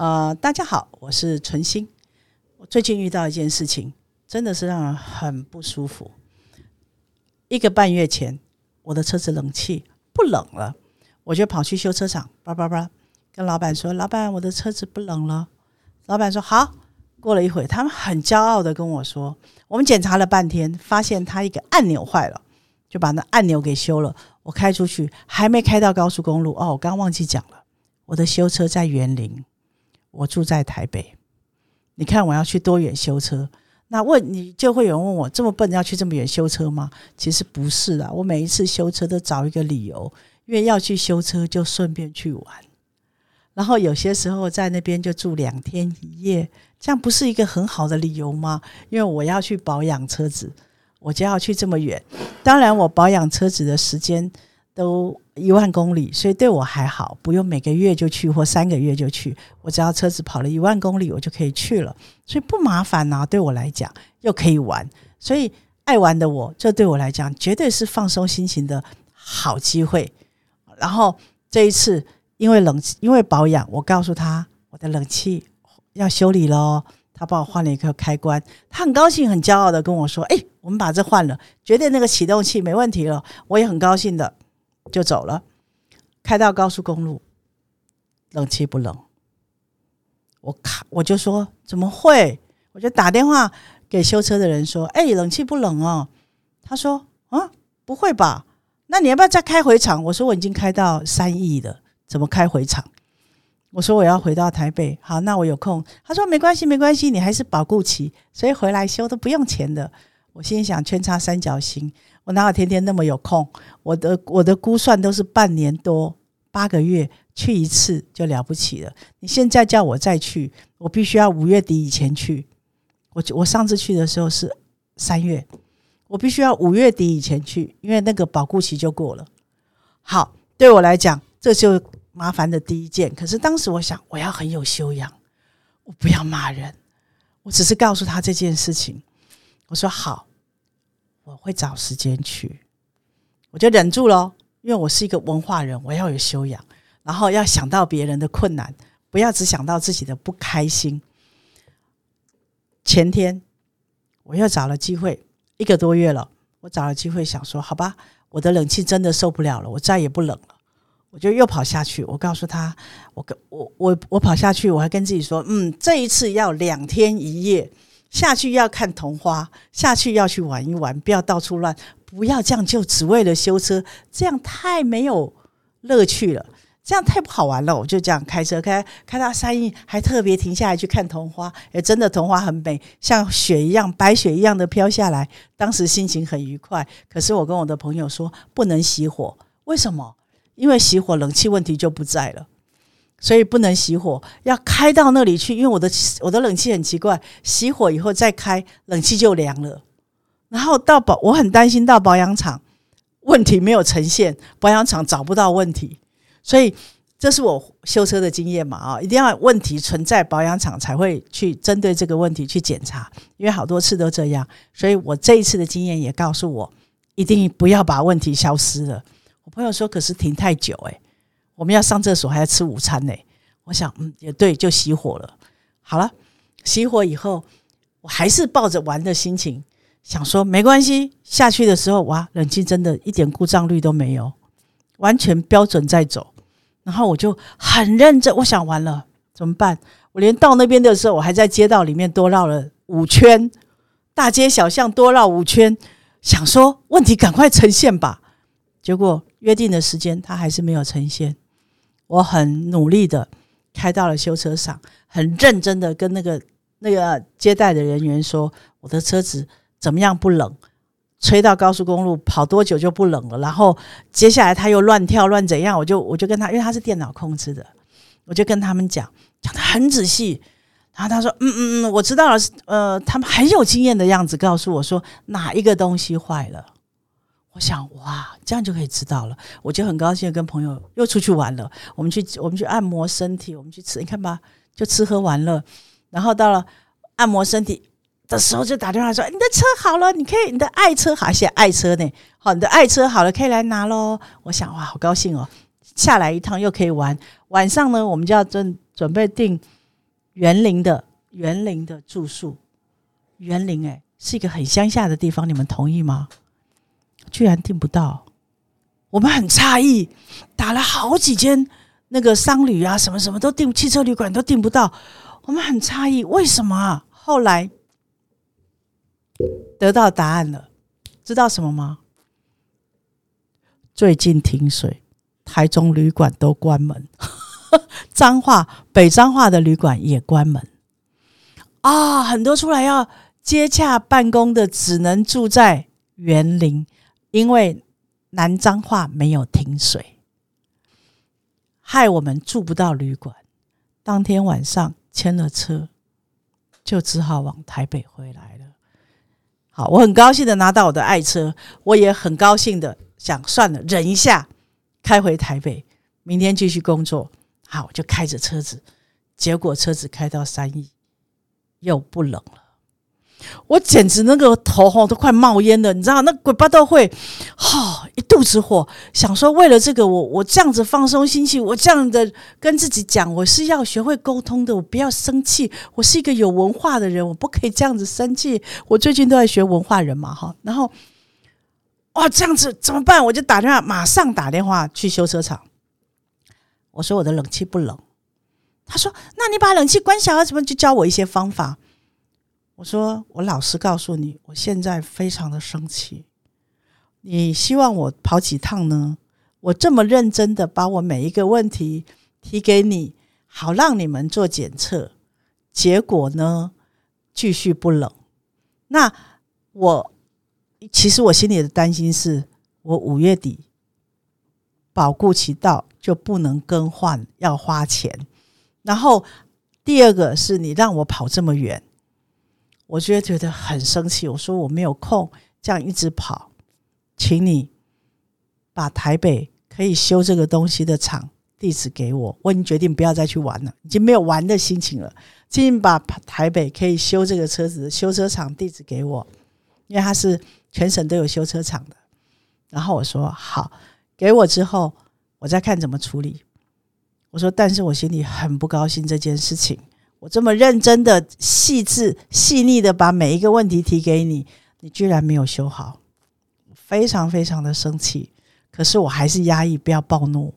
呃，大家好，我是纯心。我最近遇到一件事情，真的是让人很不舒服。一个半月前，我的车子冷气不冷了，我就跑去修车厂，叭叭叭，跟老板说：“老板，我的车子不冷了。”老板说：“好。”过了一会，他们很骄傲的跟我说：“我们检查了半天，发现他一个按钮坏了，就把那按钮给修了。”我开出去，还没开到高速公路哦，我刚忘记讲了，我的修车在园林，我住在台北。你看我要去多远修车？那问你就会有人问我，这么笨要去这么远修车吗？其实不是的，我每一次修车都找一个理由，因为要去修车就顺便去玩，然后有些时候在那边就住两天一夜。这样不是一个很好的理由吗？因为我要去保养车子，我就要去这么远。当然，我保养车子的时间都一万公里，所以对我还好，不用每个月就去或三个月就去。我只要车子跑了一万公里，我就可以去了，所以不麻烦呐。对我来讲，又可以玩，所以爱玩的我，这对我来讲绝对是放松心情的好机会。然后这一次，因为冷，因为保养，我告诉他我的冷气。要修理喽，他帮我换了一个开关，他很高兴、很骄傲的跟我说：“哎，我们把这换了，绝对那个启动器没问题了。”我也很高兴的就走了，开到高速公路，冷气不冷。我看我就说怎么会？我就打电话给修车的人说：“哎，冷气不冷哦。”他说：“啊，不会吧？那你要不要再开回厂？”我说：“我已经开到三亿了，怎么开回厂？”我说我要回到台北，好，那我有空。他说没关系，没关系，你还是保固期，所以回来修都不用钱的。我心想，圈叉三角形，我哪有天天那么有空？我的我的估算都是半年多八个月去一次就了不起了。你现在叫我再去，我必须要五月底以前去。我我上次去的时候是三月，我必须要五月底以前去，因为那个保固期就过了。好，对我来讲，这就。麻烦的第一件，可是当时我想，我要很有修养，我不要骂人，我只是告诉他这件事情。我说好，我会找时间去，我就忍住了，因为我是一个文化人，我要有修养，然后要想到别人的困难，不要只想到自己的不开心。前天我又找了机会，一个多月了，我找了机会想说，好吧，我的冷气真的受不了了，我再也不冷了。我就又跑下去，我告诉他，我跟我我我跑下去，我还跟自己说，嗯，这一次要两天一夜下去要看桐花，下去要去玩一玩，不要到处乱，不要这样就只为了修车，这样太没有乐趣了，这样太不好玩了。我就这样开车开开到山阴，还特别停下来去看桐花，也真的桐花很美，像雪一样白雪一样的飘下来，当时心情很愉快。可是我跟我的朋友说，不能熄火，为什么？因为熄火，冷气问题就不在了，所以不能熄火，要开到那里去。因为我的我的冷气很奇怪，熄火以后再开，冷气就凉了。然后到保，我很担心到保养厂问题没有呈现，保养厂找不到问题，所以这是我修车的经验嘛啊，一定要问题存在，保养厂才会去针对这个问题去检查。因为好多次都这样，所以我这一次的经验也告诉我，一定不要把问题消失了。我朋友说：“可是停太久，哎，我们要上厕所，还要吃午餐呢。”我想，嗯，也对，就熄火了。好了，熄火以后，我还是抱着玩的心情，想说没关系。下去的时候，哇，冷气真的一点故障率都没有，完全标准在走。然后我就很认真，我想完了怎么办？我连到那边的时候，我还在街道里面多绕了五圈，大街小巷多绕五圈，想说问题赶快呈现吧。结果。约定的时间，它还是没有呈现。我很努力的开到了修车厂，很认真的跟那个那个接待的人员说：“我的车子怎么样不冷？吹到高速公路跑多久就不冷了？”然后接下来他又乱跳乱怎样，我就我就跟他，因为他是电脑控制的，我就跟他们讲讲的很仔细。然后他说：“嗯嗯嗯，我知道了。”呃，他们很有经验的样子，告诉我说哪一个东西坏了。我想哇，这样就可以知道了。我就很高兴跟朋友又出去玩了。我们去我们去按摩身体，我们去吃，你看吧，就吃喝玩乐。然后到了按摩身体的时候，就打电话说：“你的车好了，你可以，你的爱车好，写爱车呢，好，你的爱车好了，可以来拿喽。”我想哇，好高兴哦，下来一趟又可以玩。晚上呢，我们就要准准备订园林的园林的住宿，园林哎，是一个很乡下的地方，你们同意吗？居然订不到，我们很诧异，打了好几间那个商旅啊，什么什么都订，汽车旅馆都订不到，我们很诧异，为什么啊？后来得到答案了，知道什么吗？最近停水，台中旅馆都关门，彰化北彰化的旅馆也关门啊！很多出来要接洽办公的，只能住在园林。因为南彰化没有停水，害我们住不到旅馆。当天晚上牵了车，就只好往台北回来了。好，我很高兴的拿到我的爱车，我也很高兴的想算了，忍一下，开回台北，明天继续工作。好，我就开着车子，结果车子开到三义，又不冷了。我简直那个头吼都快冒烟了，你知道那鬼巴都会，哈一肚子火，想说为了这个我我这样子放松心情，我这样的跟自己讲，我是要学会沟通的，我不要生气，我是一个有文化的人，我不可以这样子生气。我最近都在学文化人嘛，哈，然后哇这样子怎么办？我就打电话，马上打电话去修车厂，我说我的冷气不冷，他说那你把冷气关小啊，怎么就教我一些方法。我说：“我老实告诉你，我现在非常的生气。你希望我跑几趟呢？我这么认真的把我每一个问题提给你，好让你们做检测，结果呢继续不冷。那我其实我心里的担心是，我五月底保固期到就不能更换，要花钱。然后第二个是你让我跑这么远。”我就觉得很生气，我说我没有空这样一直跑，请你把台北可以修这个东西的厂地址给我。我已经决定不要再去玩了，已经没有玩的心情了。请你把台北可以修这个车子的修车厂地址给我，因为他是全省都有修车厂的。然后我说好，给我之后我再看怎么处理。我说，但是我心里很不高兴这件事情。我这么认真的、细致、细腻的把每一个问题提给你，你居然没有修好，非常非常的生气。可是我还是压抑，不要暴怒。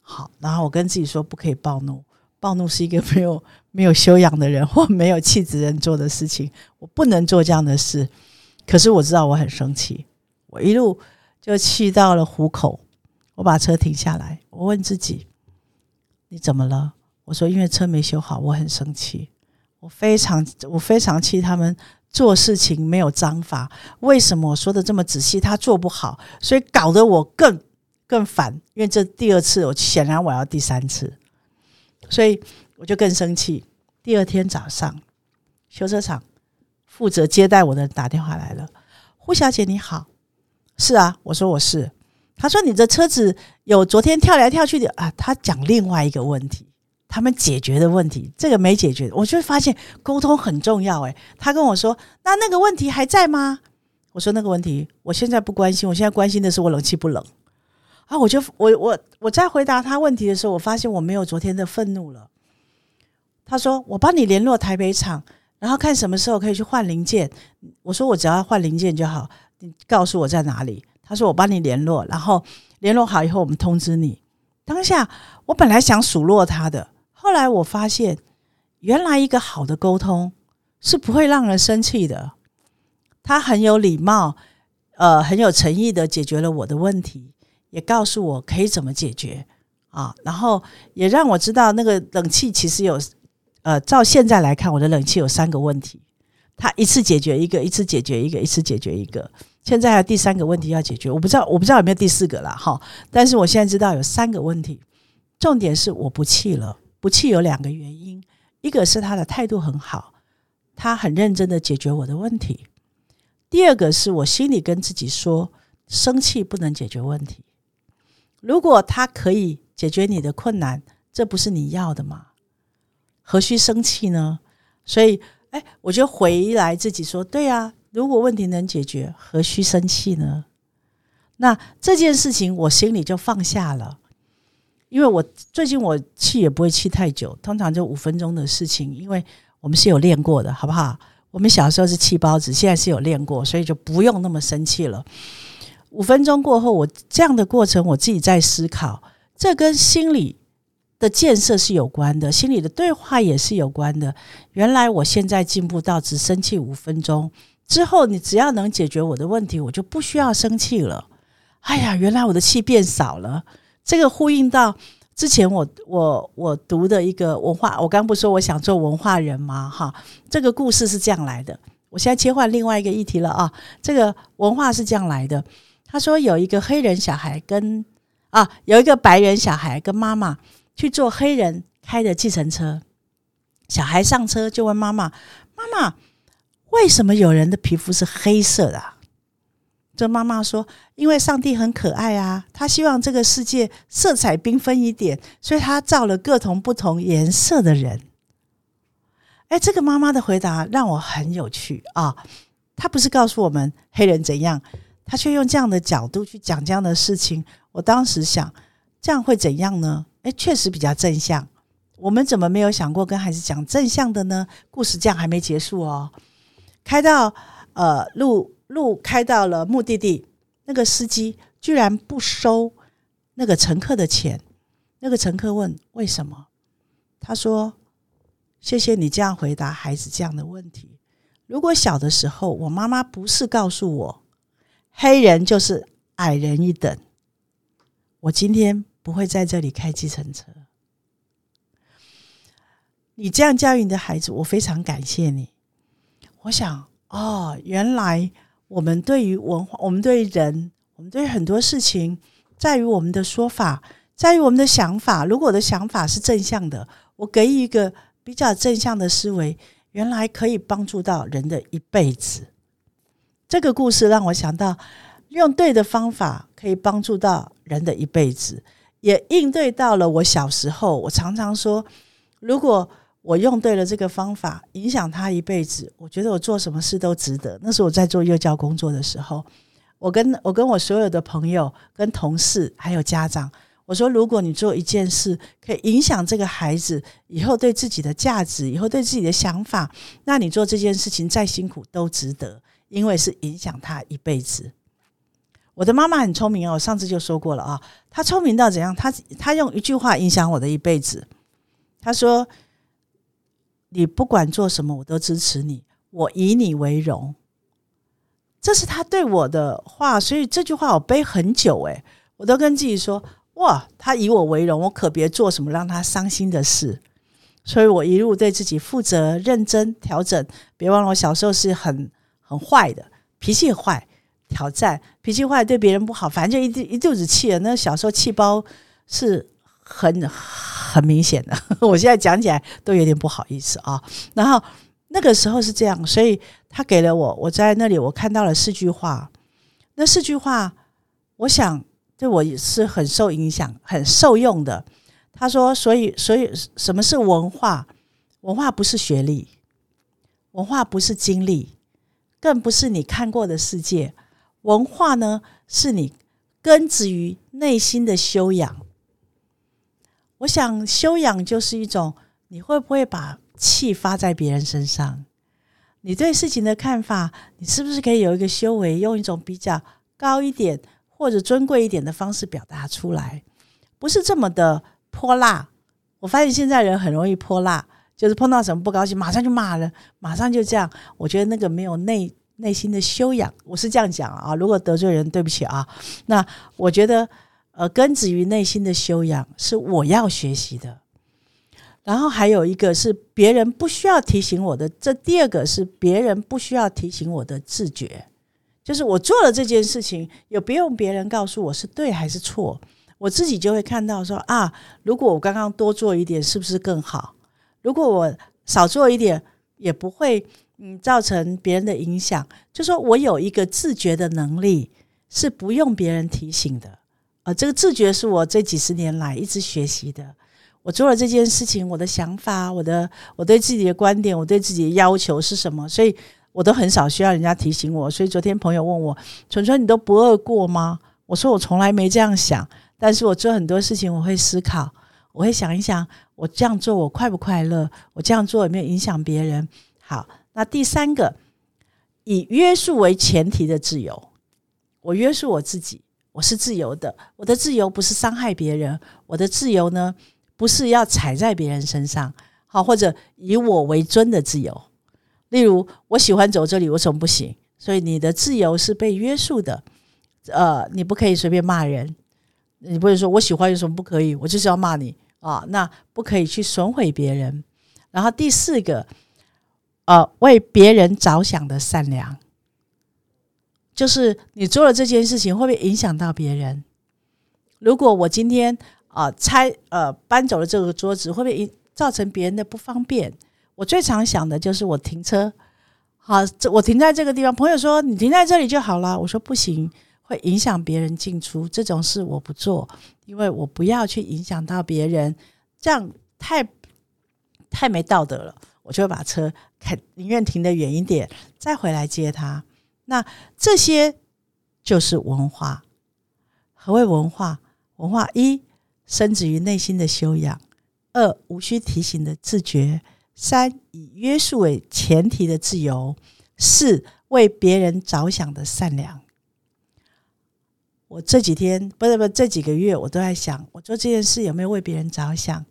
好，然后我跟自己说，不可以暴怒，暴怒是一个没有没有修养的人或没有气质人做的事情，我不能做这样的事。可是我知道我很生气，我一路就气到了虎口，我把车停下来，我问自己：你怎么了？我说，因为车没修好，我很生气，我非常我非常气他们做事情没有章法。为什么我说的这么仔细，他做不好，所以搞得我更更烦。因为这第二次，我显然我要第三次，所以我就更生气。第二天早上，修车厂负责接待我的人打电话来了：“胡小姐，你好。”“是啊。”我说：“我是。”他说：“你的车子有昨天跳来跳去的啊？”他讲另外一个问题。他们解决的问题，这个没解决，我就发现沟通很重要。诶，他跟我说：“那那个问题还在吗？”我说：“那个问题我现在不关心，我现在关心的是我冷气不冷。”啊，我就我我我在回答他问题的时候，我发现我没有昨天的愤怒了。他说：“我帮你联络台北厂，然后看什么时候可以去换零件。”我说：“我只要换零件就好，你告诉我在哪里。”他说：“我帮你联络，然后联络好以后，我们通知你。”当下我本来想数落他的。后来我发现，原来一个好的沟通是不会让人生气的。他很有礼貌，呃，很有诚意的解决了我的问题，也告诉我可以怎么解决啊。然后也让我知道，那个冷气其实有，呃，照现在来看，我的冷气有三个问题。他一次解决一个，一次解决一个，一次解决一个。现在还有第三个问题要解决，我不知道，我不知道有没有第四个了哈。但是我现在知道有三个问题，重点是我不气了。不气有两个原因，一个是他的态度很好，他很认真的解决我的问题；第二个是我心里跟自己说，生气不能解决问题。如果他可以解决你的困难，这不是你要的吗？何须生气呢？所以，哎，我就回来自己说，对啊，如果问题能解决，何须生气呢？那这件事情我心里就放下了。因为我最近我气也不会气太久，通常就五分钟的事情，因为我们是有练过的，好不好？我们小时候是气包子，现在是有练过，所以就不用那么生气了。五分钟过后，我这样的过程，我自己在思考，这跟心理的建设是有关的，心理的对话也是有关的。原来我现在进步到只生气五分钟之后，你只要能解决我的问题，我就不需要生气了。哎呀，原来我的气变少了。这个呼应到之前我我我读的一个文化，我刚不说我想做文化人吗？哈，这个故事是这样来的。我现在切换另外一个议题了啊，这个文化是这样来的。他说有一个黑人小孩跟啊有一个白人小孩跟妈妈去坐黑人开的计程车，小孩上车就问妈妈：“妈妈，为什么有人的皮肤是黑色的？”这妈妈说：“因为上帝很可爱啊，他希望这个世界色彩缤纷一点，所以他造了各同不同颜色的人。”哎，这个妈妈的回答让我很有趣啊！她不是告诉我们黑人怎样，她却用这样的角度去讲这样的事情。我当时想，这样会怎样呢？哎，确实比较正向。我们怎么没有想过跟孩子讲正向的呢？故事这样还没结束哦，开到呃路。路开到了目的地，那个司机居然不收那个乘客的钱。那个乘客问：“为什么？”他说：“谢谢你这样回答孩子这样的问题。如果小的时候我妈妈不是告诉我黑人就是矮人一等，我今天不会在这里开计程车。你这样教育你的孩子，我非常感谢你。我想，哦，原来。”我们对于文化，我们对人，我们对很多事情，在于我们的说法，在于我们的想法。如果我的想法是正向的，我给予一个比较正向的思维，原来可以帮助到人的一辈子。这个故事让我想到，用对的方法可以帮助到人的一辈子，也应对到了我小时候，我常常说，如果。我用对了这个方法，影响他一辈子。我觉得我做什么事都值得。那是我在做幼教工作的时候，我跟我跟我所有的朋友、跟同事还有家长，我说：如果你做一件事可以影响这个孩子以后对自己的价值、以后对自己的想法，那你做这件事情再辛苦都值得，因为是影响他一辈子。我的妈妈很聪明哦，我上次就说过了啊，她聪明到怎样？她她用一句话影响我的一辈子。她说。你不管做什么，我都支持你。我以你为荣，这是他对我的话。所以这句话我背很久，诶，我都跟自己说：哇，他以我为荣，我可别做什么让他伤心的事。所以我一路对自己负责、认真调整。别忘了，我小时候是很很坏的，脾气坏，挑战，脾气坏，对别人不好，反正就一一肚子气。那小时候气包是很。很明显的，我现在讲起来都有点不好意思啊。然后那个时候是这样，所以他给了我，我在那里我看到了四句话。那四句话，我想对我是很受影响、很受用的。他说：“所以，所以什么是文化？文化不是学历，文化不是经历，更不是你看过的世界。文化呢，是你根植于内心的修养。”我想修养就是一种，你会不会把气发在别人身上？你对事情的看法，你是不是可以有一个修为，用一种比较高一点或者尊贵一点的方式表达出来？不是这么的泼辣。我发现现在人很容易泼辣，就是碰到什么不高兴，马上就骂人，马上就这样。我觉得那个没有内内心的修养，我是这样讲啊。如果得罪人，对不起啊。那我觉得。呃，根植于内心的修养是我要学习的，然后还有一个是别人不需要提醒我的，这第二个是别人不需要提醒我的自觉，就是我做了这件事情，也不用别人告诉我是对还是错，我自己就会看到说啊，如果我刚刚多做一点，是不是更好？如果我少做一点，也不会嗯造成别人的影响，就说我有一个自觉的能力，是不用别人提醒的。啊，这个自觉是我这几十年来一直学习的。我做了这件事情，我的想法，我的我对自己的观点，我对自己的要求是什么，所以我都很少需要人家提醒我。所以昨天朋友问我：“纯纯，你都不饿过吗？”我说：“我从来没这样想。”但是我做很多事情，我会思考，我会想一想，我这样做我快不快乐？我这样做有没有影响别人？好，那第三个，以约束为前提的自由，我约束我自己，我是自由的。我的自由不是伤害别人，我的自由呢，不是要踩在别人身上。好，或者以我为尊的自由，例如我喜欢走这里，我什么不行？所以你的自由是被约束的，呃，你不可以随便骂人，你不能说我喜欢有什么不可以？我就是要骂你啊，那不可以去损毁别人。然后第四个，呃，为别人着想的善良，就是你做了这件事情会不会影响到别人？如果我今天啊拆呃搬走了这个桌子，会不会影？造成别人的不方便，我最常想的就是我停车，好，这我停在这个地方。朋友说你停在这里就好了，我说不行，会影响别人进出，这种事我不做，因为我不要去影响到别人，这样太太没道德了。我就会把车开，宁愿停得远一点，再回来接他。那这些就是文化。何谓文化？文化一，深植于内心的修养。二无需提醒的自觉，三以约束为前提的自由，四为别人着想的善良。我这几天不是不是这几个月，我都在想，我做这件事有没有为别人着想？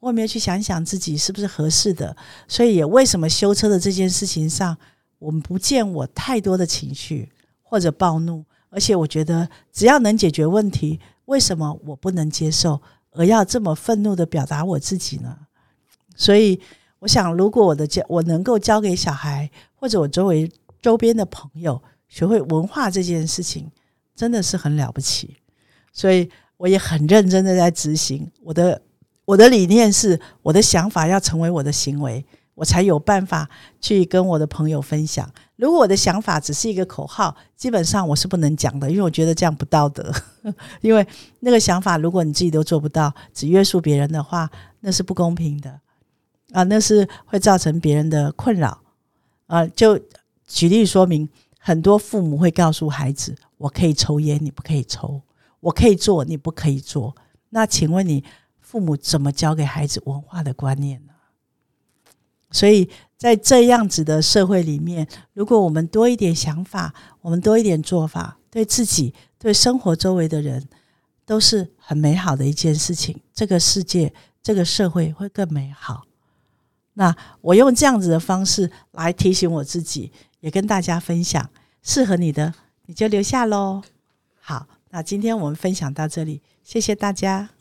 我有没有去想想自己是不是合适的？所以也为什么修车的这件事情上，我们不见我太多的情绪或者暴怒，而且我觉得只要能解决问题，为什么我不能接受？而要这么愤怒的表达我自己呢？所以我想，如果我的教我能够教给小孩，或者我周围周边的朋友学会文化这件事情，真的是很了不起。所以我也很认真的在执行我的我的理念，是我的想法要成为我的行为。我才有办法去跟我的朋友分享。如果我的想法只是一个口号，基本上我是不能讲的，因为我觉得这样不道德。因为那个想法，如果你自己都做不到，只约束别人的话，那是不公平的啊，那是会造成别人的困扰啊。就举例说明，很多父母会告诉孩子：“我可以抽烟，你不可以抽；我可以做，你不可以做。”那请问你父母怎么教给孩子文化的观念呢？所以在这样子的社会里面，如果我们多一点想法，我们多一点做法，对自己、对生活周围的人，都是很美好的一件事情。这个世界、这个社会会更美好。那我用这样子的方式来提醒我自己，也跟大家分享，适合你的你就留下喽。好，那今天我们分享到这里，谢谢大家。